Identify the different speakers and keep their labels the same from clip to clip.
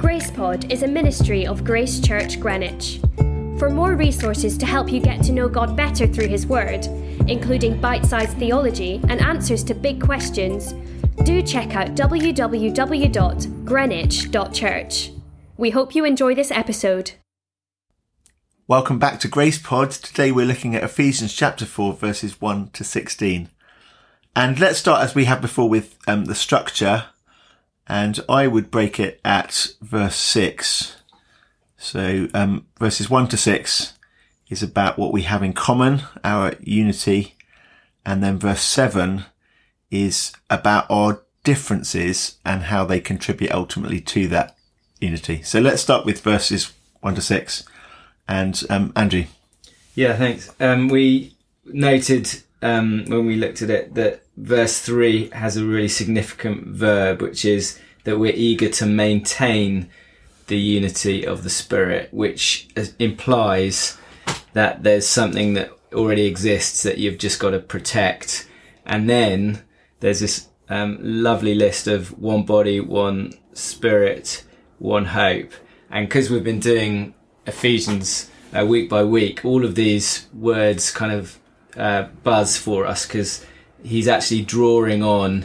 Speaker 1: GracePod is a ministry of Grace Church Greenwich. For more resources to help you get to know God better through His Word, including bite sized theology and answers to big questions, do check out www.greenwich.church. We hope you enjoy this episode.
Speaker 2: Welcome back to Grace Pod. Today we're looking at Ephesians chapter 4, verses 1 to 16. And let's start as we have before with um, the structure. And I would break it at verse 6. So um, verses 1 to 6 is about what we have in common, our unity. And then verse 7 is about our differences and how they contribute ultimately to that unity. So let's start with verses 1 to 6. And um, Andrew.
Speaker 3: Yeah, thanks. Um, we noted um, when we looked at it that verse 3 has a really significant verb, which is that we're eager to maintain the unity of the Spirit, which implies that there's something that already exists that you've just got to protect. And then there's this um, lovely list of one body, one spirit, one hope. And because we've been doing Ephesians uh, week by week, all of these words kind of uh, buzz for us because he's actually drawing on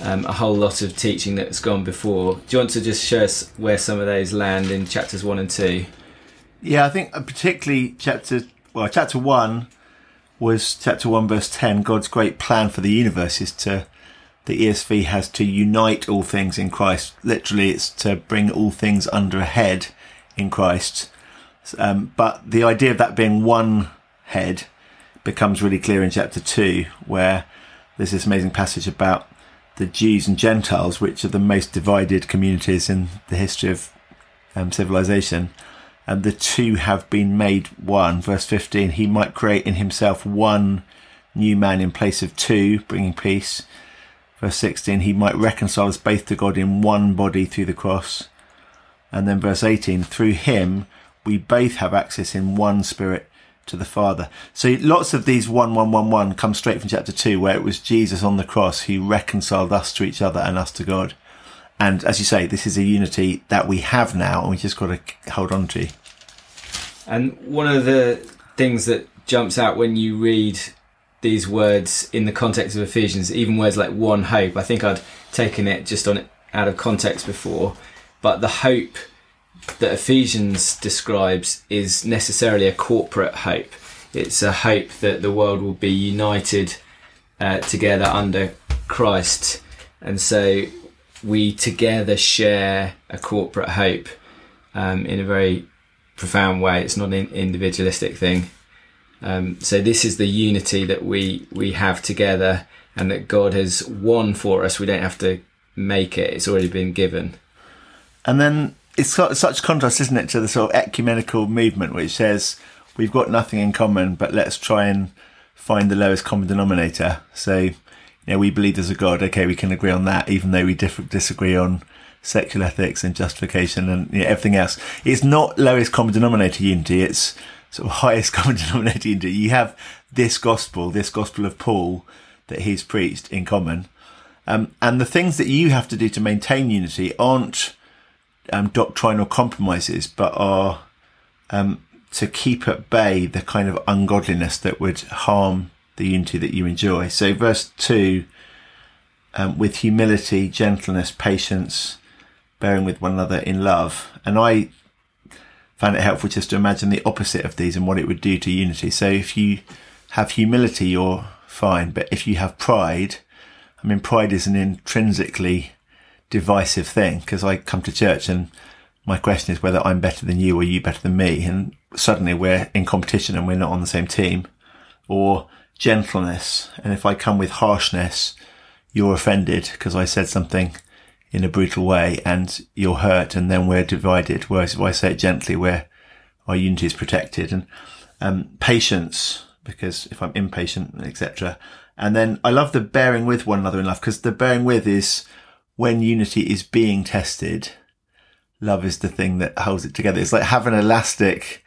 Speaker 3: um, a whole lot of teaching that's gone before. Do you want to just show us where some of those land in chapters one and two?
Speaker 2: Yeah, I think uh, particularly chapter well, chapter one was chapter one verse ten. God's great plan for the universe is to the ESV has to unite all things in Christ. Literally, it's to bring all things under a head in Christ. Um, but the idea of that being one head becomes really clear in chapter two, where there's this amazing passage about the Jews and Gentiles, which are the most divided communities in the history of um, civilization. And the two have been made one. Verse 15, he might create in himself one new man in place of two, bringing peace. Verse 16, he might reconcile us both to God in one body through the cross. And then verse 18, through him we both have access in one spirit to the Father. So lots of these one, one, one, one come straight from chapter two, where it was Jesus on the cross who reconciled us to each other and us to God. And as you say, this is a unity that we have now and we just got to hold on to.
Speaker 3: And one of the things that jumps out when you read these words in the context of Ephesians, even words like one hope, I think I'd taken it just on out of context before, but the hope that Ephesians describes is necessarily a corporate hope. It's a hope that the world will be united uh, together under Christ. And so we together share a corporate hope um, in a very profound way. It's not an individualistic thing. Um, so this is the unity that we we have together, and that God has won for us. We don't have to make it; it's already been given.
Speaker 2: And then it's got such contrast, isn't it, to the sort of ecumenical movement, which says we've got nothing in common, but let's try and find the lowest common denominator. So, you know, we believe there's a God. Okay, we can agree on that, even though we diff- disagree on sexual ethics and justification and you know, everything else. It's not lowest common denominator unity. It's sort of highest common denominator unity. You have this gospel, this gospel of Paul that he's preached in common. Um, and the things that you have to do to maintain unity aren't um, doctrinal compromises, but are um, to keep at bay the kind of ungodliness that would harm the unity that you enjoy. So, verse 2 um, with humility, gentleness, patience, bearing with one another in love. And I found it helpful just to imagine the opposite of these and what it would do to unity. So, if you have humility, you're fine. But if you have pride, I mean, pride is an intrinsically divisive thing because I come to church and my question is whether I'm better than you or you better than me. And suddenly we're in competition and we're not on the same team or gentleness. And if I come with harshness, you're offended because I said something in a brutal way and you're hurt and then we're divided. Whereas if I say it gently, where our unity is protected and, um, patience because if I'm impatient, etc. And then I love the bearing with one another in love because the bearing with is, when unity is being tested, love is the thing that holds it together. It's like having an elastic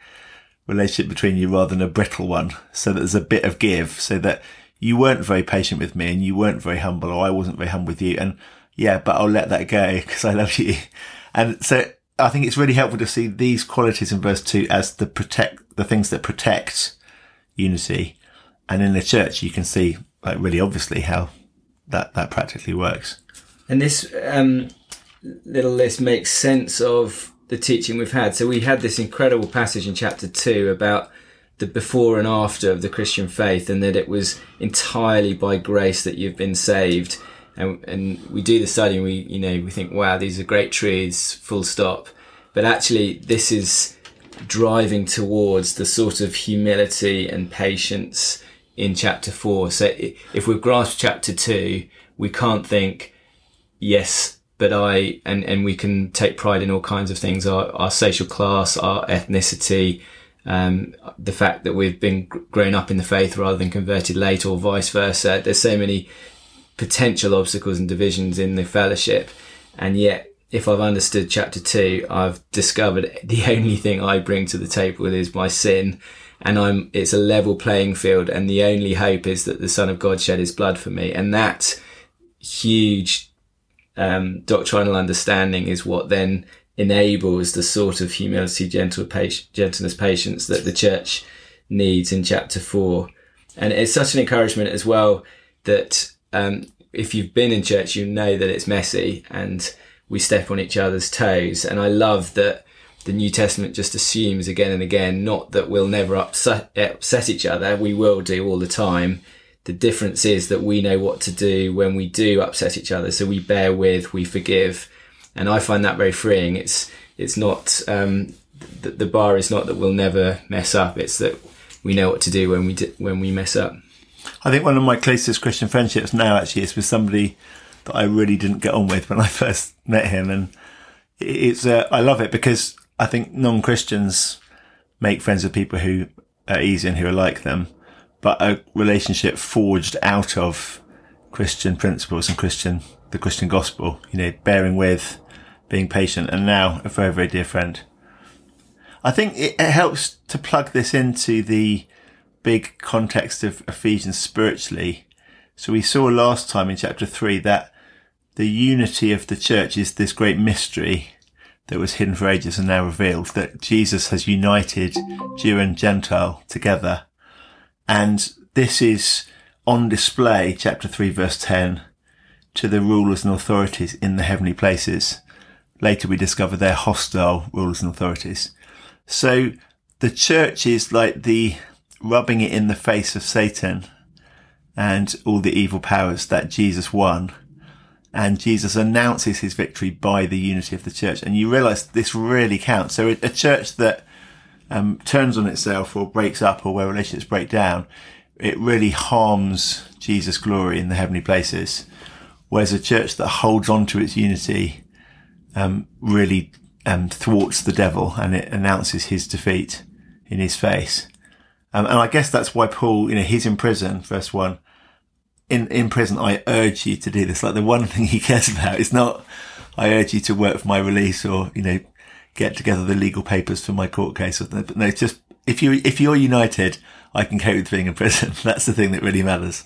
Speaker 2: relationship between you rather than a brittle one. So that there's a bit of give so that you weren't very patient with me and you weren't very humble or I wasn't very humble with you. And yeah, but I'll let that go because I love you. And so I think it's really helpful to see these qualities in verse two as the protect, the things that protect unity. And in the church, you can see like really obviously how that, that practically works.
Speaker 3: And this, um, little list makes sense of the teaching we've had. So we had this incredible passage in chapter two about the before and after of the Christian faith and that it was entirely by grace that you've been saved. And, and we do the study and we, you know, we think, wow, these are great truths, full stop. But actually, this is driving towards the sort of humility and patience in chapter four. So if we've grasped chapter two, we can't think, yes, but I, and, and we can take pride in all kinds of things, our, our social class, our ethnicity, um, the fact that we've been grown up in the faith rather than converted late or vice versa. There's so many potential obstacles and divisions in the fellowship. And yet, if I've understood chapter two, I've discovered the only thing I bring to the table is my sin. And I'm, it's a level playing field. And the only hope is that the son of God shed his blood for me. And that huge, um, doctrinal understanding is what then enables the sort of humility, gentle, patience, gentleness, patience that the church needs in chapter four. And it's such an encouragement as well that um, if you've been in church, you know that it's messy and we step on each other's toes. And I love that the New Testament just assumes again and again, not that we'll never upset, upset each other. We will do all the time. The difference is that we know what to do when we do upset each other. So we bear with, we forgive, and I find that very freeing. It's it's not um, the, the bar is not that we'll never mess up. It's that we know what to do when we do, when we mess up.
Speaker 2: I think one of my closest Christian friendships now actually is with somebody that I really didn't get on with when I first met him, and it's uh, I love it because I think non Christians make friends with people who are easy and who are like them, but a relationship forged out of Christian principles and Christian the Christian gospel, you know, bearing with, being patient, and now a very, very dear friend. I think it, helps to plug this into the big context of Ephesians spiritually. So we saw last time in chapter three that the unity of the church is this great mystery that was hidden for ages and now revealed that Jesus has united Jew and Gentile together. And this is on display, chapter 3 verse 10, to the rulers and authorities in the heavenly places. Later we discover they're hostile rulers and authorities. So the church is like the rubbing it in the face of Satan and all the evil powers that Jesus won. And Jesus announces his victory by the unity of the church. And you realize this really counts. So a church that um, turns on itself or breaks up or where relationships break down, it really harms Jesus' glory in the heavenly places. Whereas a church that holds on to its unity um, really um, thwarts the devil and it announces his defeat in his face. Um, and I guess that's why Paul, you know, he's in prison, verse one. In, in prison, I urge you to do this. Like the one thing he cares about is not, I urge you to work for my release or, you know, get together the legal papers for my court case. Or, no, just, if you, if you're united, I can cope with being in prison. That's the thing that really matters.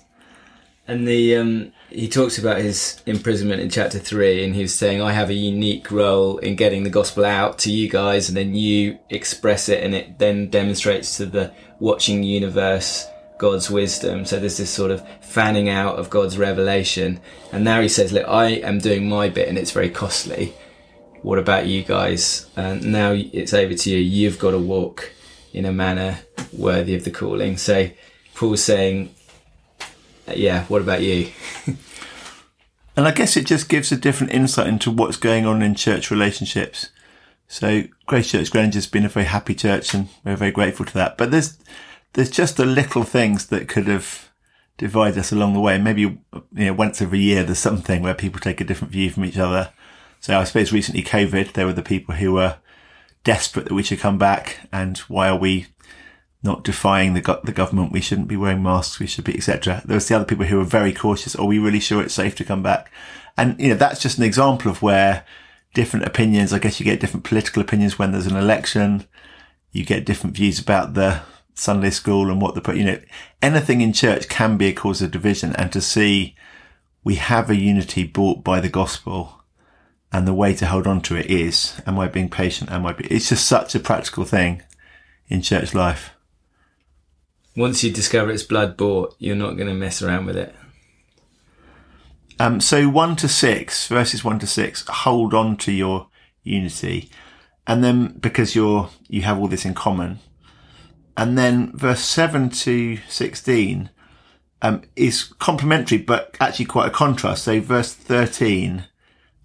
Speaker 3: And the, um, he talks about his imprisonment in chapter three, and he's saying, I have a unique role in getting the gospel out to you guys, and then you express it, and it then demonstrates to the watching universe God's wisdom. So there's this sort of fanning out of God's revelation. And now he says, Look, I am doing my bit, and it's very costly. What about you guys? And now it's over to you. You've got to walk in a manner worthy of the calling. So Paul's saying, uh, yeah, what about you?
Speaker 2: and I guess it just gives a different insight into what's going on in church relationships. So Grace Church Greenwich has been a very happy church and we're very grateful to that. But there's, there's just the little things that could have divided us along the way. Maybe, you know, once every year there's something where people take a different view from each other. So I suppose recently COVID, there were the people who were desperate that we should come back and why are we not defying the, go- the government. We shouldn't be wearing masks. We should be, etc. There was the other people who were very cautious. Are we really sure it's safe to come back? And, you know, that's just an example of where different opinions, I guess you get different political opinions when there's an election. You get different views about the Sunday school and what the, you know, anything in church can be a cause of division. And to see we have a unity brought by the gospel And the way to hold on to it is, am I being patient? Am I, be, it's just such a practical thing in church life.
Speaker 3: Once you discover it's blood bought, you're not going to mess around with it.
Speaker 2: Um, so one to six, verses one to six, hold on to your unity. And then because you're, you have all this in common. And then verse seven to 16, um, is complementary, but actually quite a contrast. So verse 13,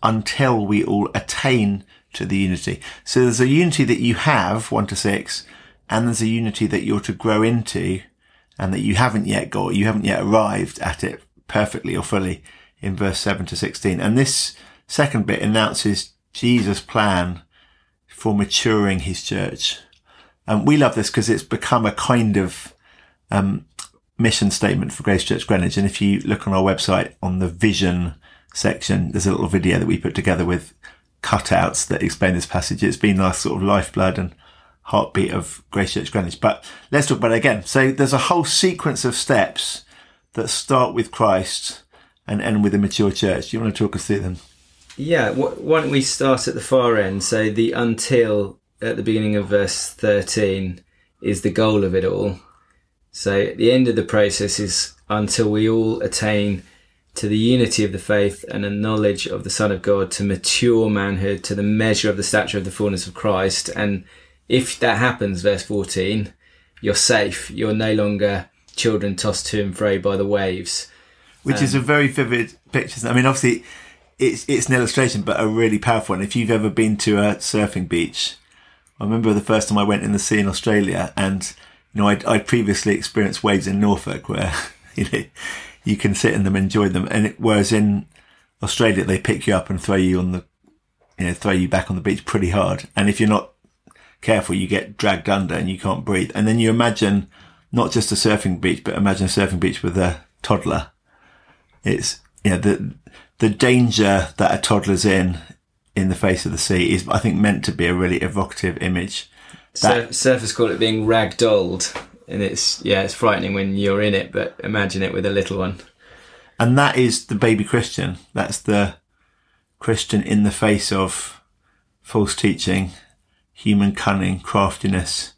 Speaker 2: until we all attain to the unity. So there's a unity that you have, one to six, and there's a unity that you're to grow into and that you haven't yet got. You haven't yet arrived at it perfectly or fully in verse 7 to 16. And this second bit announces Jesus' plan for maturing his church. And we love this because it's become a kind of um, mission statement for Grace Church Greenwich. And if you look on our website on the vision section, there's a little video that we put together with cutouts that explain this passage. It's been our sort of lifeblood and heartbeat of Grace Church Greenwich. But let's talk about it again. So there's a whole sequence of steps that start with Christ and end with a mature church. Do you want to talk us through them?
Speaker 3: Yeah, why don't we start at the far end? So the until at the beginning of verse 13 is the goal of it all. So at the end of the process is until we all attain to the unity of the faith and a knowledge of the Son of God, to mature manhood, to the measure of the stature of the fullness of Christ. And if that happens, verse 14, you're safe. You're no longer children tossed to and fro by the waves.
Speaker 2: Which um, is a very vivid picture. I mean, obviously, it's it's an illustration, but a really powerful one. If you've ever been to a surfing beach, I remember the first time I went in the sea in Australia, and you know, I'd, I'd previously experienced waves in Norfolk where you know you can sit in them, enjoy them, and it, whereas in Australia they pick you up and throw you on the you know throw you back on the beach pretty hard, and if you're not careful, you get dragged under and you can't breathe. And then you imagine not just a surfing beach, but imagine a surfing beach with a toddler. It's, you know, the, the danger that a toddler's in, in the face of the sea is, I think, meant to be a really evocative image.
Speaker 3: That, surfers call it being ragdolled. And it's, yeah, it's frightening when you're in it, but imagine it with a little one.
Speaker 2: And that is the baby Christian. That's the Christian in the face of false teaching human cunning, craftiness,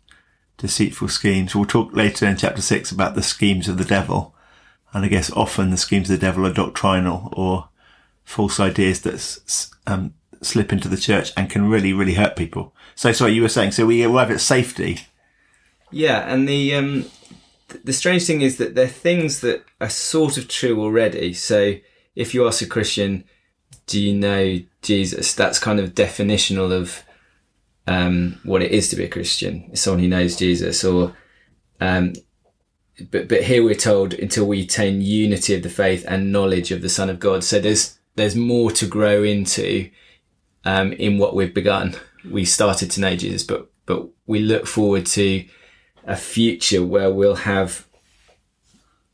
Speaker 2: deceitful schemes. We'll talk later in chapter six about the schemes of the devil. And I guess often the schemes of the devil are doctrinal or false ideas that um, slip into the church and can really, really hurt people. So, sorry, you were saying, so we arrive at safety.
Speaker 3: Yeah. And the, um, the strange thing is that they're things that are sort of true already. So if you ask a Christian, do you know Jesus? That's kind of definitional of um, what it is to be a Christian, someone who knows Jesus, or um, but but here we're told until we attain unity of the faith and knowledge of the Son of God. So there's there's more to grow into um, in what we've begun. We started to know Jesus, but but we look forward to a future where we'll have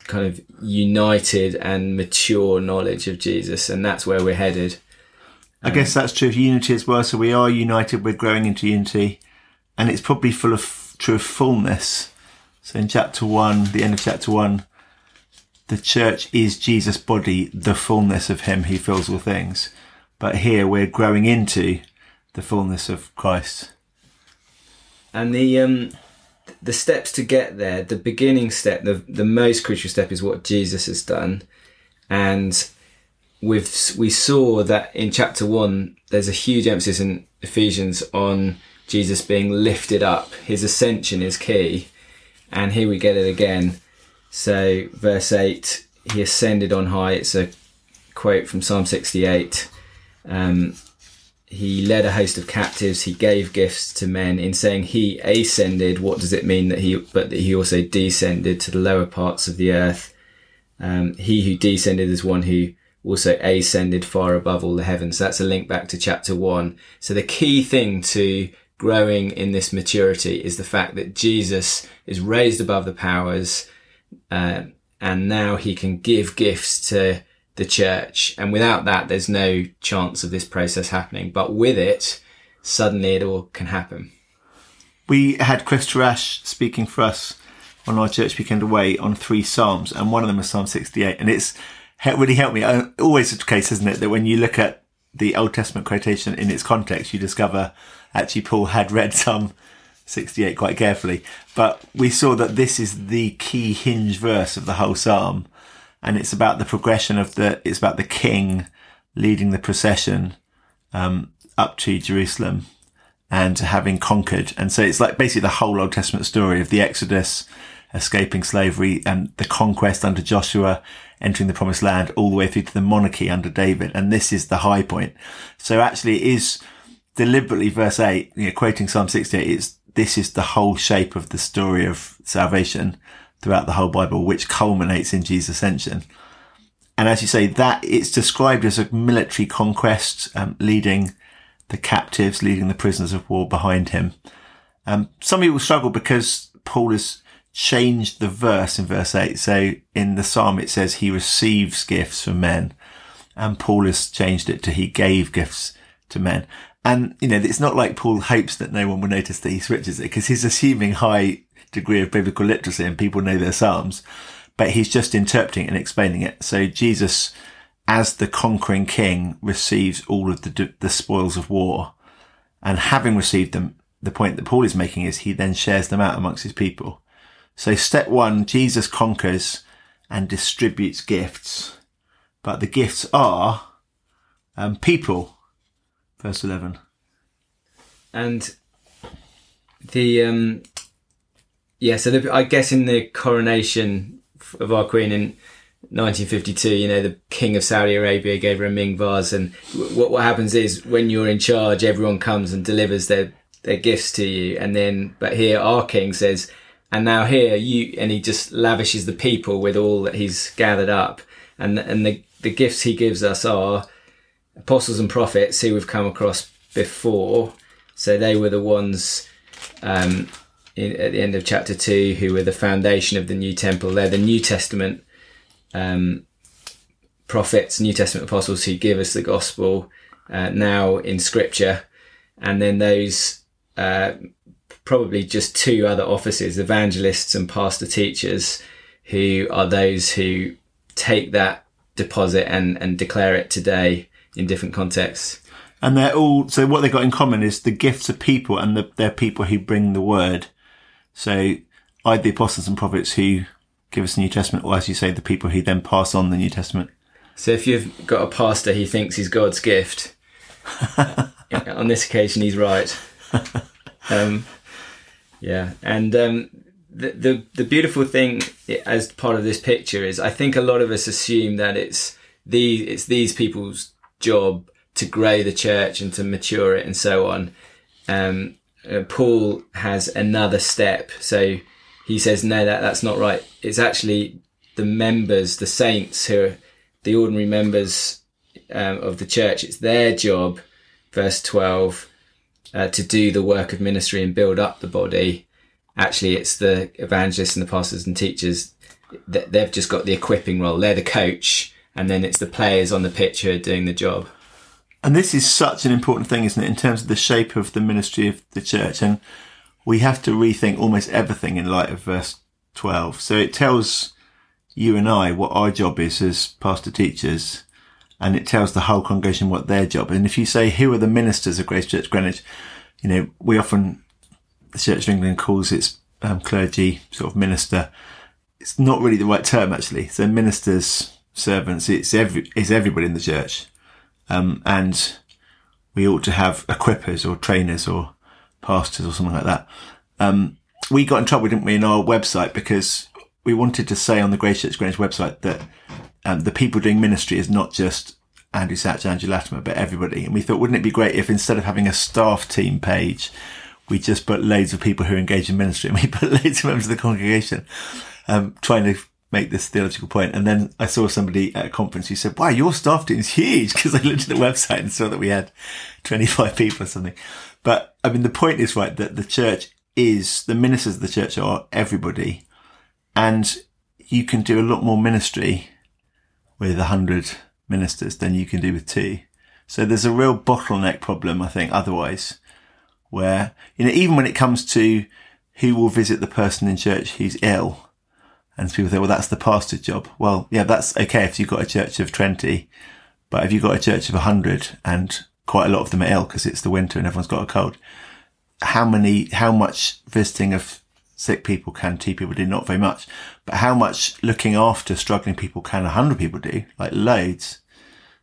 Speaker 3: kind of united and mature knowledge of Jesus, and that's where we're headed.
Speaker 2: I guess that's true of unity as well. So we are united, we're growing into unity, and it's probably full of true of fullness. So in chapter one, the end of chapter one, the church is Jesus' body, the fullness of Him who fills all things. But here we're growing into the fullness of Christ.
Speaker 3: And the um, the steps to get there, the beginning step, the the most crucial step is what Jesus has done, and we've we saw that in chapter one, there's a huge emphasis in Ephesians on Jesus being lifted up. His ascension is key, and here we get it again. So, verse eight, he ascended on high. It's a quote from Psalm 68. Um, he led a host of captives. He gave gifts to men. In saying he ascended, what does it mean that he, but that he also descended to the lower parts of the earth? Um, he who descended is one who also ascended far above all the heavens. So That's a link back to chapter one. So the key thing to growing in this maturity is the fact that Jesus is raised above the powers, uh, and now he can give gifts to the church. And without that, there's no chance of this process happening. But with it, suddenly it all can happen.
Speaker 2: We had Christopher Ash speaking for us on our church weekend away on three Psalms, and one of them was Psalm 68. And it's really helped me. Uh, always the case, isn't it, that when you look at the Old Testament quotation in its context, you discover actually Paul had read Psalm 68 quite carefully. But we saw that this is the key hinge verse of the whole psalm. And it's about the progression of the, it's about the king leading the procession, um, up to Jerusalem and having conquered. And so it's like basically the whole Old Testament story of the Exodus, escaping slavery and the conquest under Joshua, entering the promised land all the way through to the monarchy under David. And this is the high point. So actually it is deliberately verse eight, you know, quoting Psalm 68, it's, this is the whole shape of the story of salvation throughout the whole Bible, which culminates in Jesus' ascension. And as you say, that it's described as a military conquest, um, leading the captives, leading the prisoners of war behind him. Um, some people struggle because Paul has changed the verse in verse 8. So in the psalm, it says he receives gifts from men. And Paul has changed it to he gave gifts to men. And, you know, it's not like Paul hopes that no one will notice that he switches it because he's assuming high degree of biblical literacy and people know their psalms, but he's just interpreting and explaining it. So Jesus, as the conquering king, receives all of the, the spoils of war. And having received them, the point that Paul is making is he then shares them out amongst his people. So step one, Jesus conquers and distributes gifts, but the gifts are um, people. Verse 11.
Speaker 3: And the, um, yeah, so the, I guess in the coronation of our queen in 1952, you know, the king of Saudi Arabia gave her a Ming vase. And what, what happens is when you're in charge, everyone comes and delivers their, their gifts to you. And then, but here our king says, and now here you, and he just lavishes the people with all that he's gathered up. And, and the, the gifts he gives us are apostles and prophets who we've come across before. So they were the ones, um, in, at the end of chapter two, who were the foundation of the new temple. They're the New Testament um, prophets, New Testament apostles who give us the gospel uh, now in Scripture, and then those uh, probably just two other offices, evangelists and pastor teachers, who are those who take that deposit and, and declare it today in different contexts.
Speaker 2: And they're all, so what they've got in common is the gifts of people and the, they're people who bring the word. So either the apostles and prophets who give us the New Testament, or as you say, the people who then pass on the New Testament.
Speaker 3: So if you've got a pastor who thinks he's God's gift, on this occasion he's right. Um, yeah, and um, the, the the beautiful thing as part of this picture is, I think a lot of us assume that it's these it's these people's job to grow the church and to mature it and so on. Um, uh, Paul has another step, so he says, no, that, that's not right. It's actually the members, the saints who are the ordinary members um, of the church. It's their job, verse 12, uh, to do the work of ministry and build up the body. Actually, it's the evangelists and the pastors and teachers. They've just got the equipping role. They're the coach. And then it's the players on the pitch who are doing the job.
Speaker 2: And this is such an important thing, isn't it, in terms of the shape of the ministry of the church? And we have to rethink almost everything in light of verse 12. So it tells you and I what our job is as pastor teachers, and it tells the whole congregation what their job. And if you say, who are the ministers of Grace Church Greenwich? You know, we often, the Church of England calls its um, clergy sort of minister. It's not really the right term, actually. So ministers, servants, it's every, it's everybody in the church. Um, and we ought to have equippers or trainers or pastors or something like that. Um, we got in trouble, didn't we, in our website because we wanted to say on the Grace Church Greenwich website that um, the people doing ministry is not just Andrew Sach, Andrew Latimer, but everybody. And we thought, wouldn't it be great if instead of having a staff team page, we just put loads of people who engage in ministry and we put loads of members of the congregation um, trying to make this theological point. And then I saw somebody at a conference who said, wow, your staff team is huge because I looked at the website and saw that we had 25 people or something. But I mean, the point is right that the church is the ministers of the church are everybody and you can do a lot more ministry with a hundred ministers than you can do with two. So there's a real bottleneck problem, I think, otherwise, where, you know, even when it comes to who will visit the person in church who's ill, and people say, well, that's the pastor's job. Well, yeah, that's okay if you've got a church of 20, But if you've got a church of 100 and quite a lot of them are ill because it's the winter and everyone's got a cold, how many, how much visiting of sick people can two people do? Not very much. But how much looking after struggling people can 100 people do? Like loads.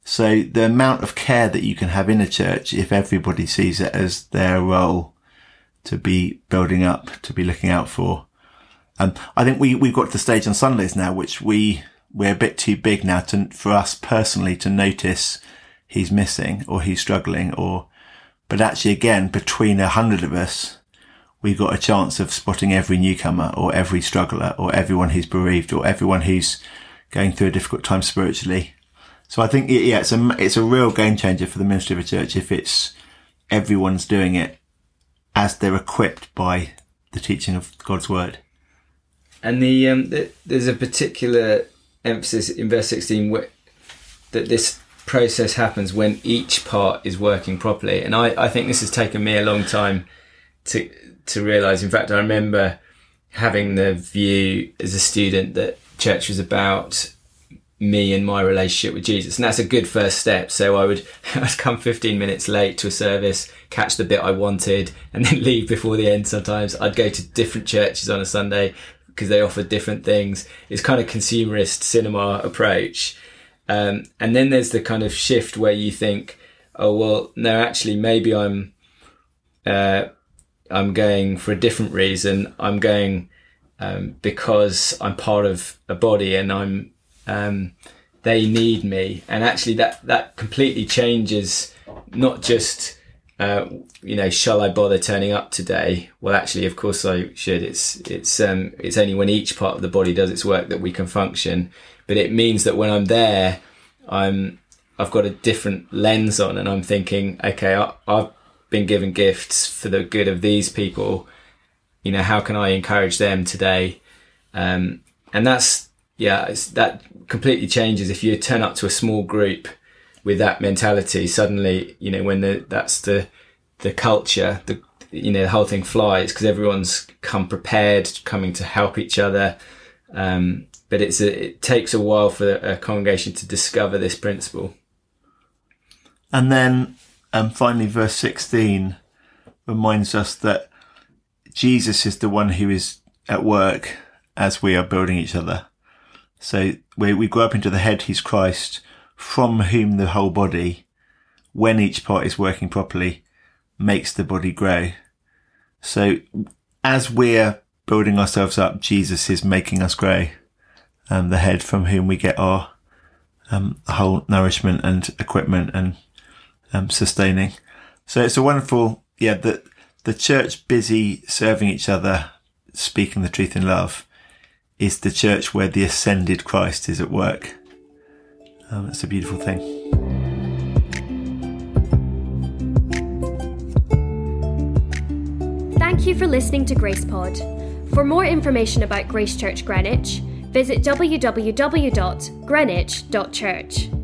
Speaker 2: So the amount of care that you can have in a church, if everybody sees it as their role to be building up, to be looking out for. Um, I think we, we've got to the stage on Sundays now, which we, we're a bit too big now to, for us personally to notice he's missing or he's struggling or, but actually again, between a hundred of us, we've got a chance of spotting every newcomer or every struggler or everyone who's bereaved or everyone who's going through a difficult time spiritually so I think, yeah, it's a, it's a real game changer for the ministry of a church if it's everyone's doing it as they're equipped by the teaching of God's word.
Speaker 3: And the, um, the there's a particular emphasis in verse 16 where, that this process happens when each part is working properly. And I, I think this has taken me a long time to to realize. In fact, I remember having the view as a student that church was about me and my relationship with Jesus. And that's a good first step. So I would I'd come 15 minutes late to a service, catch the bit I wanted, and then leave before the end sometimes. I'd go to different churches on a Sunday because they offer different things. It's kind of consumerist cinema approach. Um, and then there's the kind of shift where you think, oh, well, no, actually, maybe I'm, uh, I'm going for a different reason. I'm going, um, because I'm part of a body and I'm um, they need me, and actually that that completely changes not just uh, you know shall I bother turning up today? Well, actually, of course I should. It's it's um, it's only when each part of the body does its work that we can function. But it means that when I'm there, I'm I've got a different lens on, and I'm thinking, okay, I, I've been given gifts for the good of these people. You know, how can I encourage them today? Um, and that's yeah, that completely changes if you turn up to a small group with that mentality. Suddenly, you know, when the, that's the the culture, the you know the whole thing flies because everyone's come prepared, coming to help each other. Um, but it's a, it takes a while for a congregation to discover this principle.
Speaker 2: And then, um, finally, verse sixteen reminds us that Jesus is the one who is at work as we are building each other. So we, we grow up into the head, he's Christ, from whom the whole body, when each part is working properly, makes the body grow. So as we're building ourselves up, Jesus is making us grow. Um, the head from whom we get our um, whole nourishment and equipment and um, sustaining. So it's a wonderful, yeah, the, the church busy serving each other, speaking the truth in love is the church where the ascended Christ is at work. Um, it's a beautiful thing.
Speaker 1: Thank you for listening to Grace Pod. For more information about Grace Church Greenwich, visit www.greenwich.church.